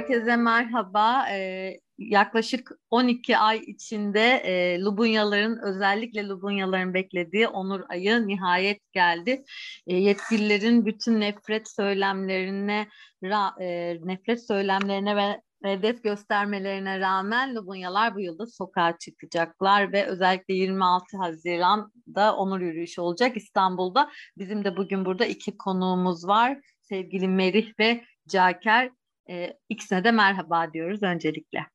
Herkese merhaba. Ee, yaklaşık 12 ay içinde e, Lubunyaların özellikle Lubunyaların beklediği Onur Ayı nihayet geldi. E, yetkililerin bütün nefret söylemlerine ra, e, nefret söylemlerine ve hedef göstermelerine rağmen Lubunyalar bu yılda sokağa çıkacaklar ve özellikle 26 Haziran'da onur yürüyüşü olacak İstanbul'da. Bizim de bugün burada iki konuğumuz var. Sevgili Merih ve Caker. E, ikisine de merhaba diyoruz öncelikle.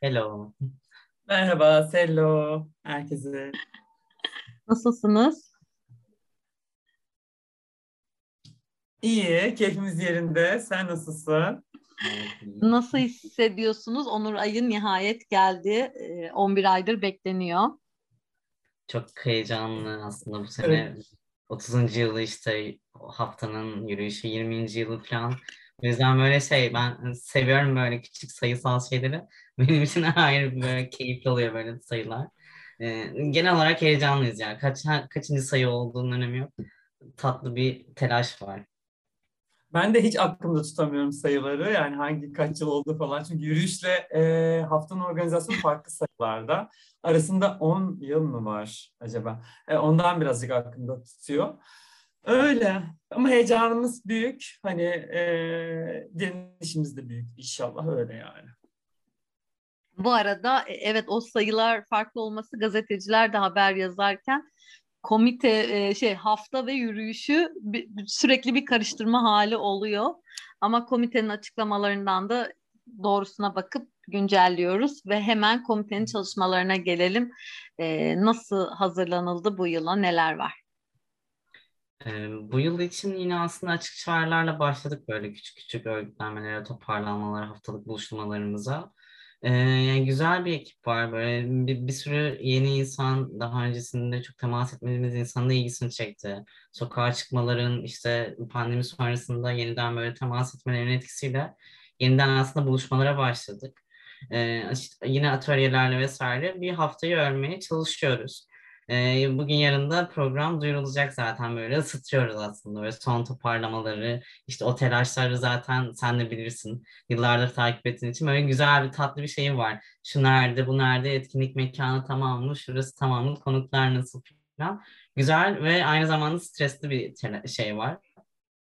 Hello. Merhaba, hello herkese. Nasılsınız? İyi, keyfimiz yerinde. Sen nasılsın? Nasıl hissediyorsunuz? Onur ayın nihayet geldi. 11 aydır bekleniyor. Çok heyecanlı aslında bu sene. Evet. 30. yılı işte haftanın yürüyüşü 20. yılı falan. O yüzden böyle şey ben seviyorum böyle küçük sayısal şeyleri. Benim için ayrı böyle keyifli oluyor böyle sayılar. Ee, genel olarak heyecanlıyız yani. Kaç, kaçıncı sayı olduğunun önemi yok. Tatlı bir telaş var. Ben de hiç aklımda tutamıyorum sayıları. Yani hangi kaç yıl oldu falan. Çünkü yürüyüşle e, haftanın organizasyonu farklı sayılarda. Arasında 10 yıl mı var acaba? E, ondan birazcık aklımda tutuyor. Öyle. Ama heyecanımız büyük. Hani e, direnişimiz de büyük. İnşallah öyle yani. Bu arada e, evet o sayılar farklı olması gazeteciler de haber yazarken komite e, şey hafta ve yürüyüşü sürekli bir karıştırma hali oluyor. Ama komitenin açıklamalarından da doğrusuna bakıp güncelliyoruz ve hemen komitenin çalışmalarına gelelim. E, nasıl hazırlanıldı bu yıla neler var? Bu yıl için yine aslında açık çağrılarla başladık böyle küçük küçük örgütlenmelere, toparlanmalara, haftalık buluşmalarımıza. Yani güzel bir ekip var böyle bir, bir sürü yeni insan daha öncesinde çok temas etmediğimiz insanın da ilgisini çekti. Sokağa çıkmaların işte pandemi sonrasında yeniden böyle temas etmelerin etkisiyle yeniden aslında buluşmalara başladık. Ee, işte yine atölyelerle vesaire bir haftayı örmeye çalışıyoruz. E, bugün yarın da program duyurulacak zaten böyle ısıtıyoruz aslında. Böyle son toparlamaları, işte o telaşları zaten sen de bilirsin. Yıllardır takip ettiğin için böyle güzel bir tatlı bir şey var. Şu nerede, bu nerede, etkinlik mekanı tamam mı, şurası tamam mı, konuklar nasıl falan. Güzel ve aynı zamanda stresli bir şey var,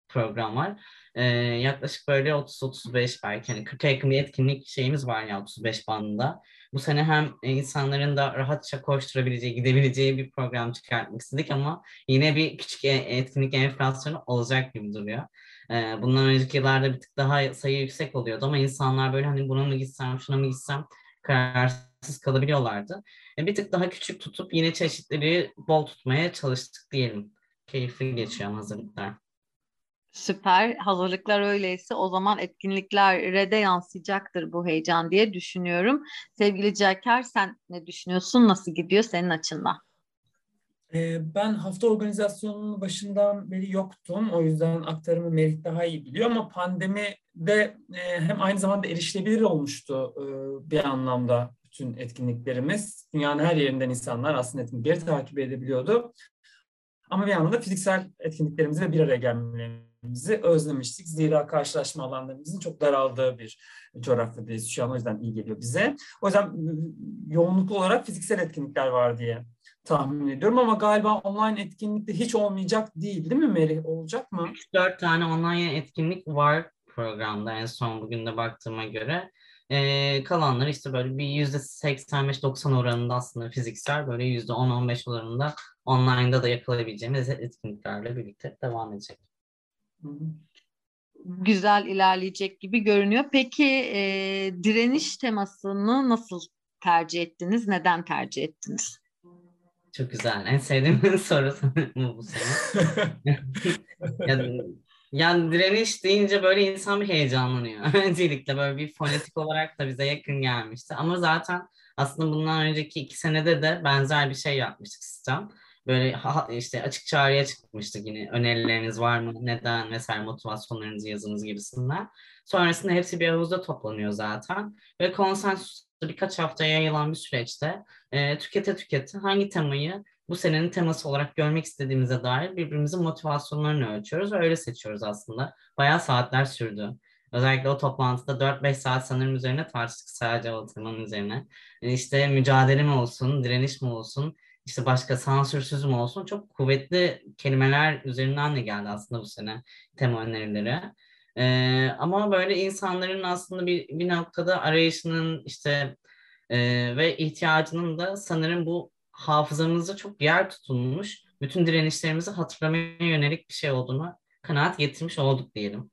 program var. Ee, yaklaşık böyle 30-35 belki hani 40'a yakın bir etkinlik şeyimiz var ya 35 bandında bu sene hem insanların da rahatça koşturabileceği, gidebileceği bir program çıkartmak istedik ama yine bir küçük e, etkinlik enflasyonu olacak gibi duruyor. Ee, bundan önceki yıllarda bir tık daha sayı yüksek oluyordu ama insanlar böyle hani buna mı gitsem, şuna mı gitsem kararsız kalabiliyorlardı. E, bir tık daha küçük tutup yine çeşitleri bol tutmaya çalıştık diyelim. Keyifli geçiyor hazırlıklar. Süper. Hazırlıklar öyleyse o zaman etkinliklere de yansıyacaktır bu heyecan diye düşünüyorum. Sevgili Caker sen ne düşünüyorsun? Nasıl gidiyor senin açından? Ee, ben hafta organizasyonunun başından beri yoktum. O yüzden aktarımı Merih daha iyi biliyor ama pandemide e, hem aynı zamanda erişilebilir olmuştu e, bir anlamda bütün etkinliklerimiz. Dünyanın her yerinden insanlar aslında etkinlikleri takip edebiliyordu. Ama bir yandan da fiziksel etkinliklerimizi ve bir araya gelmelerimizi özlemiştik. Zira karşılaşma alanlarımızın çok daraldığı bir coğrafyadayız şu an. O yüzden iyi geliyor bize. O yüzden yoğunluklu olarak fiziksel etkinlikler var diye tahmin ediyorum ama galiba online etkinlikte hiç olmayacak değil değil mi Meri? Olacak mı? 3-4 tane online etkinlik var programda en son bugün de baktığıma göre. Ee, kalanları işte böyle bir yüzde 85-90 oranında aslında fiziksel böyle yüzde 10-15 oranında online'da da yapılabileceğimiz etkinliklerle birlikte devam edecek. Güzel ilerleyecek gibi görünüyor. Peki e, direniş temasını nasıl tercih ettiniz? Neden tercih ettiniz? Çok güzel. En sevdiğim soru bu sene. yani, yani direniş deyince böyle insan bir heyecanlanıyor. Öncelikle böyle bir fonetik olarak da bize yakın gelmişti. Ama zaten aslında bundan önceki iki senede de benzer bir şey yapmıştık sistem böyle işte açık çağrıya çıkmıştık yine önerileriniz var mı neden vesaire motivasyonlarınızı yazınız gibisinden. Sonrasında hepsi bir havuzda toplanıyor zaten ve konsensus birkaç haftaya yayılan bir süreçte e, tükete tükete hangi temayı bu senenin teması olarak görmek istediğimize dair birbirimizin motivasyonlarını ölçüyoruz ve öyle seçiyoruz aslında. Bayağı saatler sürdü. Özellikle o toplantıda 4-5 saat sanırım üzerine tartıştık sadece o üzerine. Yani işte mücadele mi olsun, direniş mi olsun, işte başka sansürsüz mü olsun çok kuvvetli kelimeler üzerinden de geldi aslında bu sene tema önerileri. Ee, ama böyle insanların aslında bir, bir noktada arayışının işte e, ve ihtiyacının da sanırım bu hafızamızda çok yer tutulmuş bütün direnişlerimizi hatırlamaya yönelik bir şey olduğunu kanaat getirmiş olduk diyelim.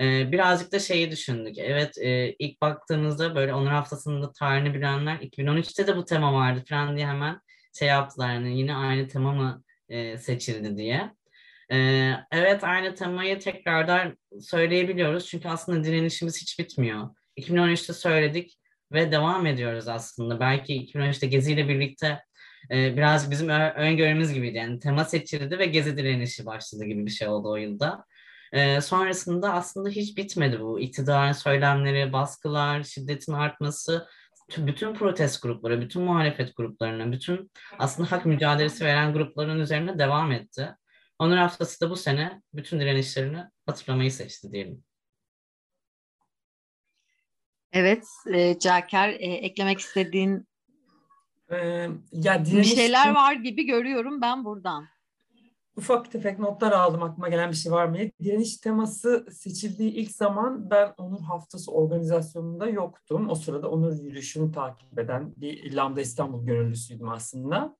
Ee, birazcık da şeyi düşündük. Evet e, ilk baktığımızda böyle Onur Haftası'nda tarihini bilenler 2013'te de bu tema vardı falan diye hemen şey yaptılar. Yani yine aynı tema mı e, seçildi diye. Ee, evet aynı temayı tekrardan söyleyebiliyoruz. Çünkü aslında direnişimiz hiç bitmiyor. 2013'te söyledik ve devam ediyoruz aslında. Belki 2013'te Gezi ile birlikte e, biraz bizim öngörümüz gibiydi. Yani tema seçildi ve Gezi direnişi başladı gibi bir şey oldu o yılda. E, sonrasında aslında hiç bitmedi bu. İktidarın söylemleri, baskılar, şiddetin artması, bütün protest grupları, bütün muhalefet gruplarına, bütün aslında hak mücadelesi veren grupların üzerine devam etti. Onur Haftası da bu sene bütün direnişlerini hatırlamayı seçti diyelim. Evet, e, Caker, e, eklemek istediğin ee, ya direniş... Bir şeyler var gibi görüyorum ben buradan. Ufak tefek notlar aldım aklıma gelen bir şey var mı? Direniş teması seçildiği ilk zaman ben Onur Haftası organizasyonunda yoktum. O sırada Onur yürüyüşünü takip eden bir Lambda İstanbul gönüllüsüydüm aslında.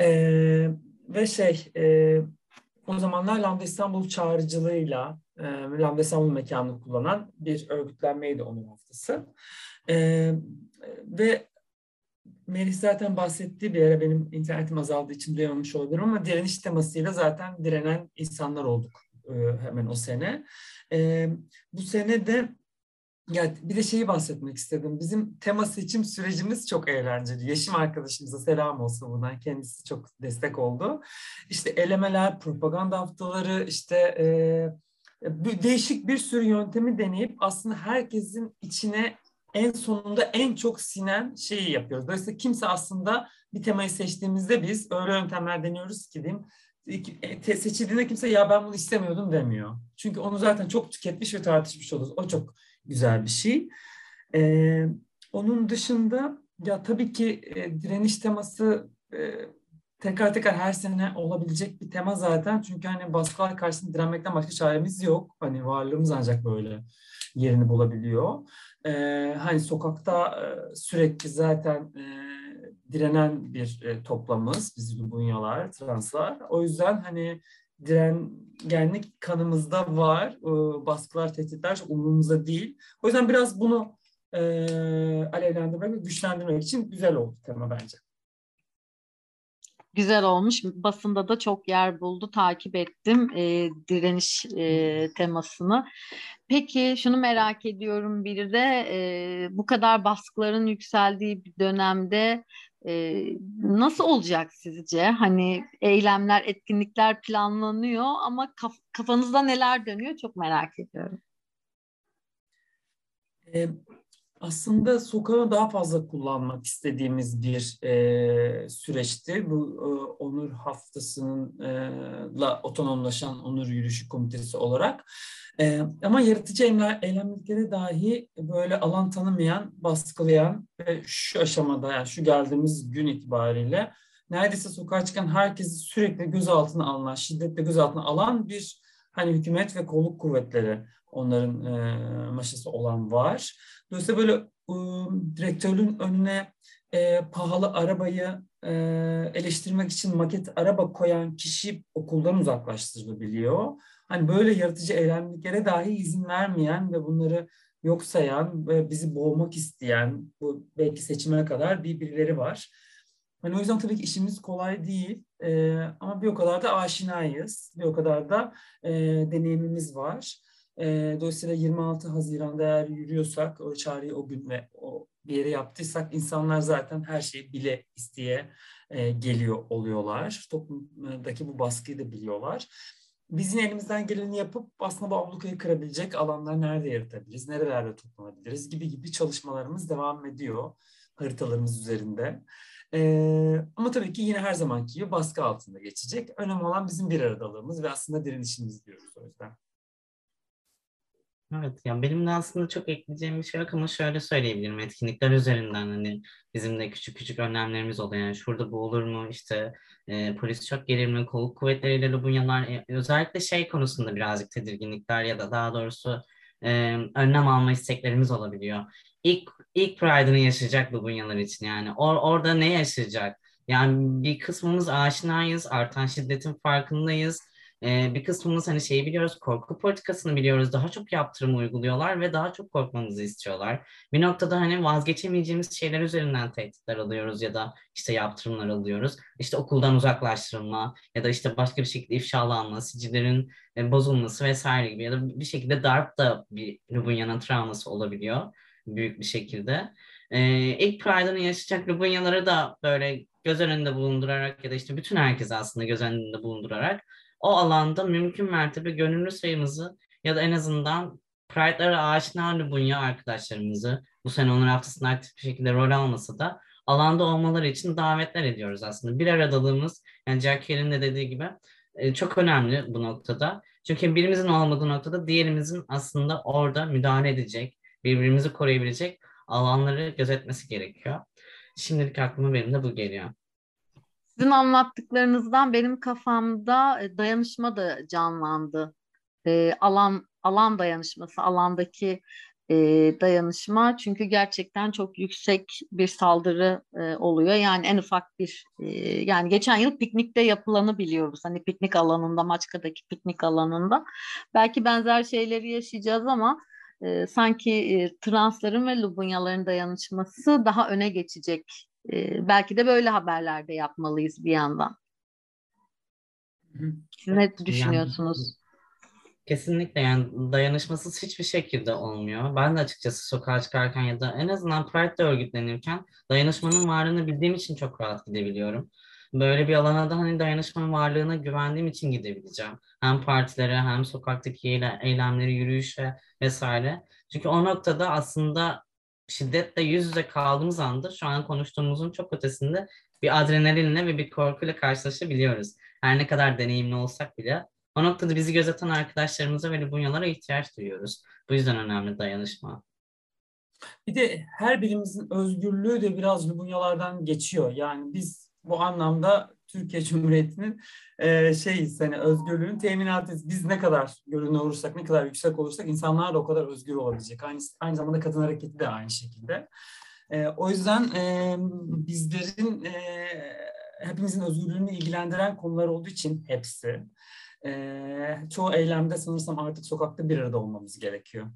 Ee, ve şey e, o zamanlar Lambda İstanbul çağrıcılığıyla e, Lambda İstanbul mekanını kullanan bir örgütlenmeydi Onur Haftası. E, ve Melih zaten bahsettiği bir ara benim internetim azaldığı için duyamamış olabilirim ama direniş temasıyla zaten direnen insanlar olduk e, hemen o sene. E, bu sene de ya bir de şeyi bahsetmek istedim. Bizim tema seçim sürecimiz çok eğlenceli. Yeşim arkadaşımıza selam olsun buradan. Kendisi çok destek oldu. İşte elemeler, propaganda haftaları, işte e, değişik bir sürü yöntemi deneyip aslında herkesin içine en sonunda en çok sinen şeyi yapıyoruz. Dolayısıyla kimse aslında bir temayı seçtiğimizde biz öyle yöntemler deniyoruz ki diyeyim e, seçildiğinde kimse ya ben bunu istemiyordum demiyor. Çünkü onu zaten çok tüketmiş ve tartışmış oluruz. O çok güzel bir şey. Ee, onun dışında ya tabii ki e, direniş teması e, tekrar tekrar her sene olabilecek bir tema zaten. Çünkü hani baskılar karşısında direnmekten başka çaremiz yok. Hani varlığımız ancak böyle yerini bulabiliyor. E, hani sokakta e, sürekli zaten e, direnen bir e, toplamız biz Lubunyalar, translar. O yüzden hani direngenlik kanımızda var. E, baskılar, tehditler umurumuzda değil. O yüzden biraz bunu e, alevlendirmek ve güçlendirmek için güzel oldu tema bence. Güzel olmuş. Basında da çok yer buldu. Takip ettim e, direniş e, temasını. Peki şunu merak ediyorum bir de e, bu kadar baskıların yükseldiği bir dönemde e, nasıl olacak sizce? Hani eylemler, etkinlikler planlanıyor ama kaf kafanızda neler dönüyor çok merak ediyorum. E, aslında sokağı daha fazla kullanmak istediğimiz bir e, süreçti. Bu e, Onur Haftası'nın e, la otonomlaşan Onur Yürüyüşü Komitesi olarak. E, ama yaratıcı eylemliklere dahi böyle alan tanımayan, baskılayan ve şu aşamada yani şu geldiğimiz gün itibariyle neredeyse sokağa çıkan herkesi sürekli gözaltına alınan, şiddetle gözaltına alan bir hani hükümet ve kolluk kuvvetleri onların e, maşası olan var. Dolayısıyla böyle e, direktörün önüne e, pahalı arabayı e, eleştirmek için maket araba koyan kişi okuldan uzaklaştırılabiliyor. Hani böyle yaratıcı eylemliklere dahi izin vermeyen ve bunları yok sayan ve bizi boğmak isteyen bu belki seçime kadar bir birileri var. Hani o yüzden tabii ki işimiz kolay değil e, ama bir o kadar da aşinayız, bir o kadar da e, deneyimimiz var. E, dolayısıyla 26 Haziran'da eğer yürüyorsak, o çağrıyı o gün ve o bir yere yaptıysak insanlar zaten her şeyi bile isteye e, geliyor oluyorlar. Toplumdaki bu baskıyı da biliyorlar. Bizim elimizden geleni yapıp aslında bu ablukayı kırabilecek alanlar nerede yaratabiliriz, nerelerde toplanabiliriz gibi gibi çalışmalarımız devam ediyor haritalarımız üzerinde. Ee, ama tabii ki yine her zamanki gibi baskı altında geçecek. Önemli olan bizim bir aradalığımız ve aslında direnişimiz diyoruz o yüzden. Evet, ya benim de aslında çok ekleyeceğim bir şey yok ama şöyle söyleyebilirim. Etkinlikler üzerinden hani bizim de küçük küçük önlemlerimiz oluyor. Yani şurada bu olur mu, işte e, polis çok gelir mi, kolluk kuvvetleriyle Lubunyalar, e, özellikle şey konusunda birazcık tedirginlikler ya da daha doğrusu e, önlem alma isteklerimiz olabiliyor. İlk, ilk Pride'ını yaşayacak Lubunyalar için yani. Or, orada ne yaşayacak? Yani bir kısmımız aşinayız, artan şiddetin farkındayız e, bir kısmımız hani şeyi biliyoruz, korku politikasını biliyoruz. Daha çok yaptırım uyguluyorlar ve daha çok korkmamızı istiyorlar. Bir noktada hani vazgeçemeyeceğimiz şeyler üzerinden tehditler alıyoruz ya da işte yaptırımlar alıyoruz. İşte okuldan uzaklaştırılma ya da işte başka bir şekilde ifşalanma, sicillerin e, bozulması vesaire gibi ya da bir şekilde darp da bir Lubunya'nın travması olabiliyor büyük bir şekilde. Ee, ilk Pride'ını yaşayacak Lubunyaları da böyle göz önünde bulundurarak ya da işte bütün herkes aslında göz önünde bulundurarak o alanda mümkün mertebe gönüllü sayımızı ya da en azından Pride'lara aşina Lubunya arkadaşlarımızı bu sene onur haftasında aktif bir şekilde rol almasa da alanda olmaları için davetler ediyoruz aslında. Bir aradalığımız yani Jack de dediği gibi e, çok önemli bu noktada. Çünkü birimizin olmadığı noktada diğerimizin aslında orada müdahale edecek, birbirimizi koruyabilecek alanları gözetmesi gerekiyor. Şimdilik aklıma benim de bu geliyor. Sizin anlattıklarınızdan benim kafamda e, dayanışma da canlandı. E, alan alan dayanışması, alandaki e, dayanışma çünkü gerçekten çok yüksek bir saldırı e, oluyor. Yani en ufak bir e, yani geçen yıl piknikte yapılanı biliyoruz. Hani piknik alanında, Maçka'daki piknik alanında. Belki benzer şeyleri yaşayacağız ama e, sanki e, transların ve Lubunyaların dayanışması daha öne geçecek e, belki de böyle haberlerde yapmalıyız bir yandan. Siz ne düşünüyorsunuz? Yani, kesinlikle yani dayanışmasız hiçbir şekilde olmuyor. Ben de açıkçası sokağa çıkarken ya da en azından Pride'de örgütlenirken dayanışmanın varlığını bildiğim için çok rahat gidebiliyorum. Böyle bir alana da hani dayanışmanın varlığına güvendiğim için gidebileceğim. Hem partilere hem sokaktaki eylemleri, yürüyüşe vesaire. Çünkü o noktada aslında şiddetle yüz yüze kaldığımız anda şu an konuştuğumuzun çok ötesinde bir adrenalinle ve bir korkuyla karşılaşabiliyoruz. Her ne kadar deneyimli olsak bile o noktada bizi gözeten arkadaşlarımıza ve bunyalara ihtiyaç duyuyoruz. Bu yüzden önemli dayanışma. Bir de her birimizin özgürlüğü de biraz Lubunyalardan geçiyor. Yani biz bu anlamda Türkiye Cumhuriyeti'nin e, şey hani özgürlüğün teminatı biz ne kadar görünür olursak ne kadar yüksek olursak insanlar da o kadar özgür olabilecek. Aynı, aynı zamanda kadın hareketi de aynı şekilde. E, o yüzden e, bizlerin e, hepimizin özgürlüğünü ilgilendiren konular olduğu için hepsi e, çoğu eylemde sanırsam artık sokakta bir arada olmamız gerekiyor.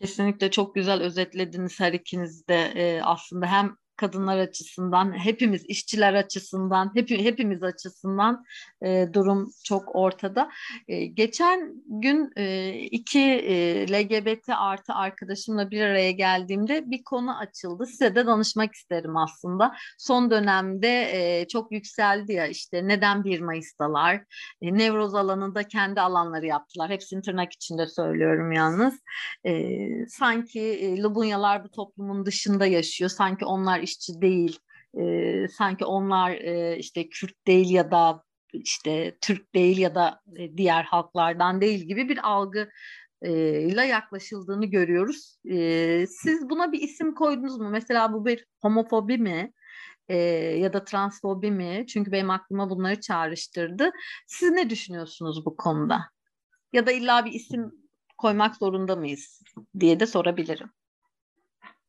Kesinlikle çok güzel özetlediniz her ikiniz de e, aslında hem kadınlar açısından, hepimiz işçiler açısından, hep, hepimiz açısından e, durum çok ortada. E, geçen gün e, iki e, LGBT artı arkadaşımla bir araya geldiğimde bir konu açıldı. Size de danışmak isterim aslında. Son dönemde e, çok yükseldi ya işte neden 1 Mayıs'talar, e, Nevroz alanında kendi alanları yaptılar. Hepsini tırnak içinde söylüyorum yalnız. E, sanki e, Lubunyalar bu toplumun dışında yaşıyor. Sanki onlar işçi değil. E, sanki onlar e, işte Kürt değil ya da işte Türk değil ya da e, diğer halklardan değil gibi bir algı ile yaklaşıldığını görüyoruz. E, siz buna bir isim koydunuz mu? Mesela bu bir homofobi mi? E, ya da transfobi mi? Çünkü benim aklıma bunları çağrıştırdı. Siz ne düşünüyorsunuz bu konuda? Ya da illa bir isim koymak zorunda mıyız diye de sorabilirim.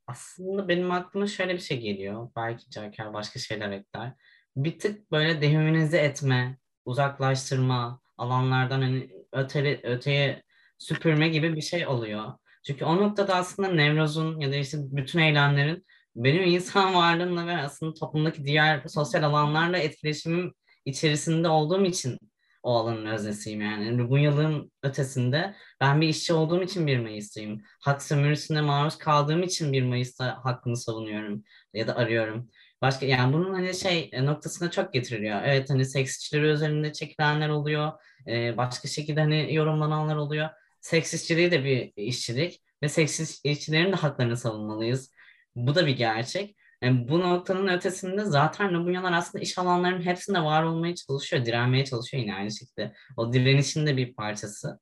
Aslında benim aklıma şöyle bir şey geliyor. Belki Caker başka şeyler ekler. Bir tık böyle dehumanize etme, uzaklaştırma, alanlardan hani öteli, öteye süpürme gibi bir şey oluyor. Çünkü o noktada aslında Nevroz'un ya da işte bütün eylemlerin benim insan varlığımla ve aslında toplumdaki diğer sosyal alanlarla etkileşimim içerisinde olduğum için o alanın öznesiyim yani. Bu yılın ötesinde ben bir işçi olduğum için 1 Mayıs'tayım. Hak sömürüsüne maruz kaldığım için 1 Mayıs'ta hakkımı savunuyorum ya da arıyorum. Başka yani bunun hani şey e, noktasına çok getiriliyor. Evet hani seks işçileri üzerinde çekilenler oluyor. Ee, başka şekilde hani yorumlananlar oluyor. Seks işçiliği de bir işçilik ve seks işçilerin de haklarını savunmalıyız. Bu da bir gerçek. Yani bu noktanın ötesinde zaten Nobunyalar aslında iş alanlarının hepsinde var olmaya çalışıyor, direnmeye çalışıyor yine aynı şekilde. O direnişin de bir parçası.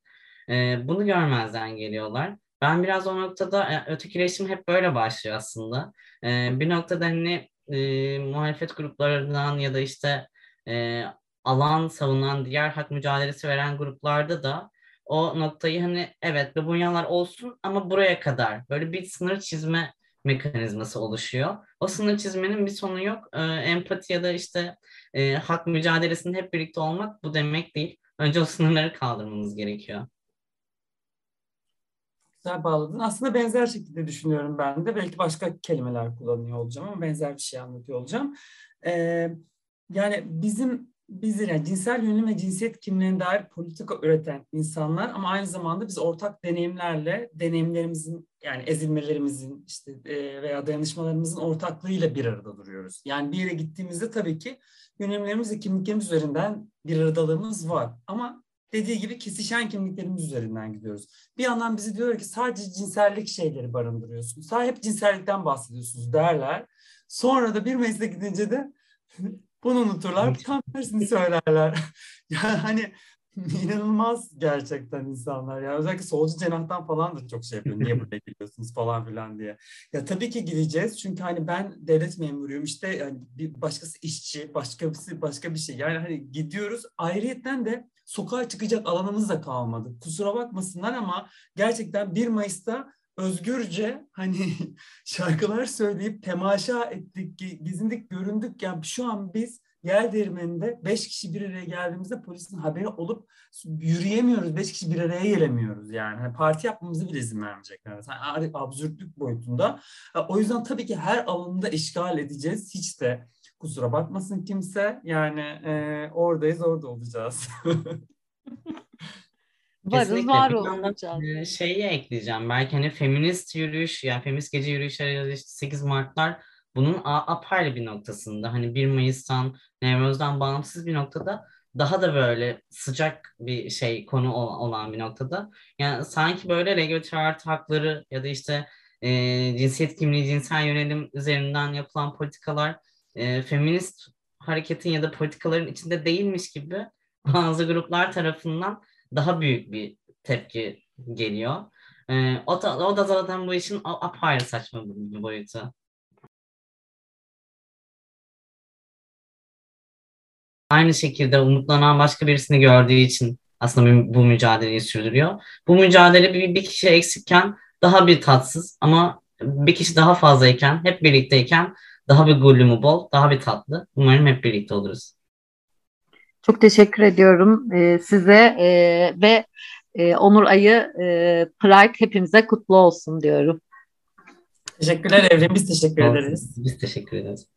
E, bunu görmezden geliyorlar. Ben biraz o noktada e, ötekileşim hep böyle başlıyor aslında. E, bir noktada hani e, muhalefet gruplarından ya da işte e, alan savunan, diğer hak mücadelesi veren gruplarda da o noktayı hani evet Lubunyalar olsun ama buraya kadar böyle bir sınır çizme mekanizması oluşuyor. O sınır çizmenin bir sonu yok. E, empati ya da işte e, hak mücadelesinde hep birlikte olmak bu demek değil. Önce o sınırları kaldırmamız gerekiyor. Güzel bağladın. Aslında benzer şekilde düşünüyorum ben de. Belki başka kelimeler kullanıyor olacağım ama benzer bir şey anlatıyor olacağım. Ee, yani bizim bizler yani cinsel yönelim ve cinsiyet kimliğine dair politika üreten insanlar ama aynı zamanda biz ortak deneyimlerle deneyimlerimizin yani ezilmelerimizin işte e, veya dayanışmalarımızın ortaklığıyla bir arada duruyoruz. Yani bir yere gittiğimizde tabii ki yönelimlerimiz ve kimliklerimiz üzerinden bir aradalığımız var. Ama dediği gibi kesişen kimliklerimiz üzerinden gidiyoruz. Bir yandan bizi diyor ki sadece cinsellik şeyleri barındırıyorsunuz. Sadece hep cinsellikten bahsediyorsunuz derler. Sonra da bir meclise gidince de bunu unuturlar. Tam tersini söylerler. yani hani inanılmaz gerçekten insanlar ya. Özellikle solcu cenahtan falan da çok şey yapıyor. Niye buraya geliyorsunuz falan filan diye. Ya tabii ki gideceğiz. Çünkü hani ben devlet memuruyum. İşte yani bir başkası işçi, başkası başka bir şey. Yani hani gidiyoruz. Ayrıyetten de sokağa çıkacak alanımız da kalmadı. Kusura bakmasınlar ama gerçekten 1 Mayıs'ta özgürce hani şarkılar söyleyip temaşa ettik, gezindik, göründük. Yani şu an biz yer değirmeninde beş kişi bir araya geldiğimizde polisin haberi olup yürüyemiyoruz. Beş kişi bir araya gelemiyoruz yani. Hani parti yapmamızı bile izin vermeyecekler. Yani absürtlük boyutunda. O yüzden tabii ki her alanında işgal edeceğiz. Hiç de kusura bakmasın kimse. Yani e, oradayız, orada olacağız. Varız, Kesinlikle. var olacağız. E, şeyi ekleyeceğim. Belki hani feminist yürüyüş, yani feminist gece yürüyüşleri ya da işte 8 Mart'lar bunun apayrı bir noktasında. Hani 1 Mayıs'tan, Nevroz'dan bağımsız bir noktada daha da böyle sıcak bir şey konu olan bir noktada. Yani sanki böyle LGBT artı hakları ya da işte e, cinsiyet kimliği, cinsel yönelim üzerinden yapılan politikalar e, feminist hareketin ya da politikaların içinde değilmiş gibi bazı gruplar tarafından daha büyük bir tepki geliyor. E, o, da, o da zaten bu işin apayrı saçma bir boyutu. Aynı şekilde umutlanan başka birisini gördüğü için aslında bu mücadeleyi sürdürüyor. Bu mücadele bir, bir kişi eksikken daha bir tatsız ama bir kişi daha fazlayken, hep birlikteyken daha bir gullumu bol, daha bir tatlı. Umarım hep birlikte oluruz. Çok teşekkür ediyorum e, size e, ve e, Onur Ayı e, Pride hepimize kutlu olsun diyorum. Teşekkürler Evrim. Biz teşekkür ederiz. Biz teşekkür ederiz.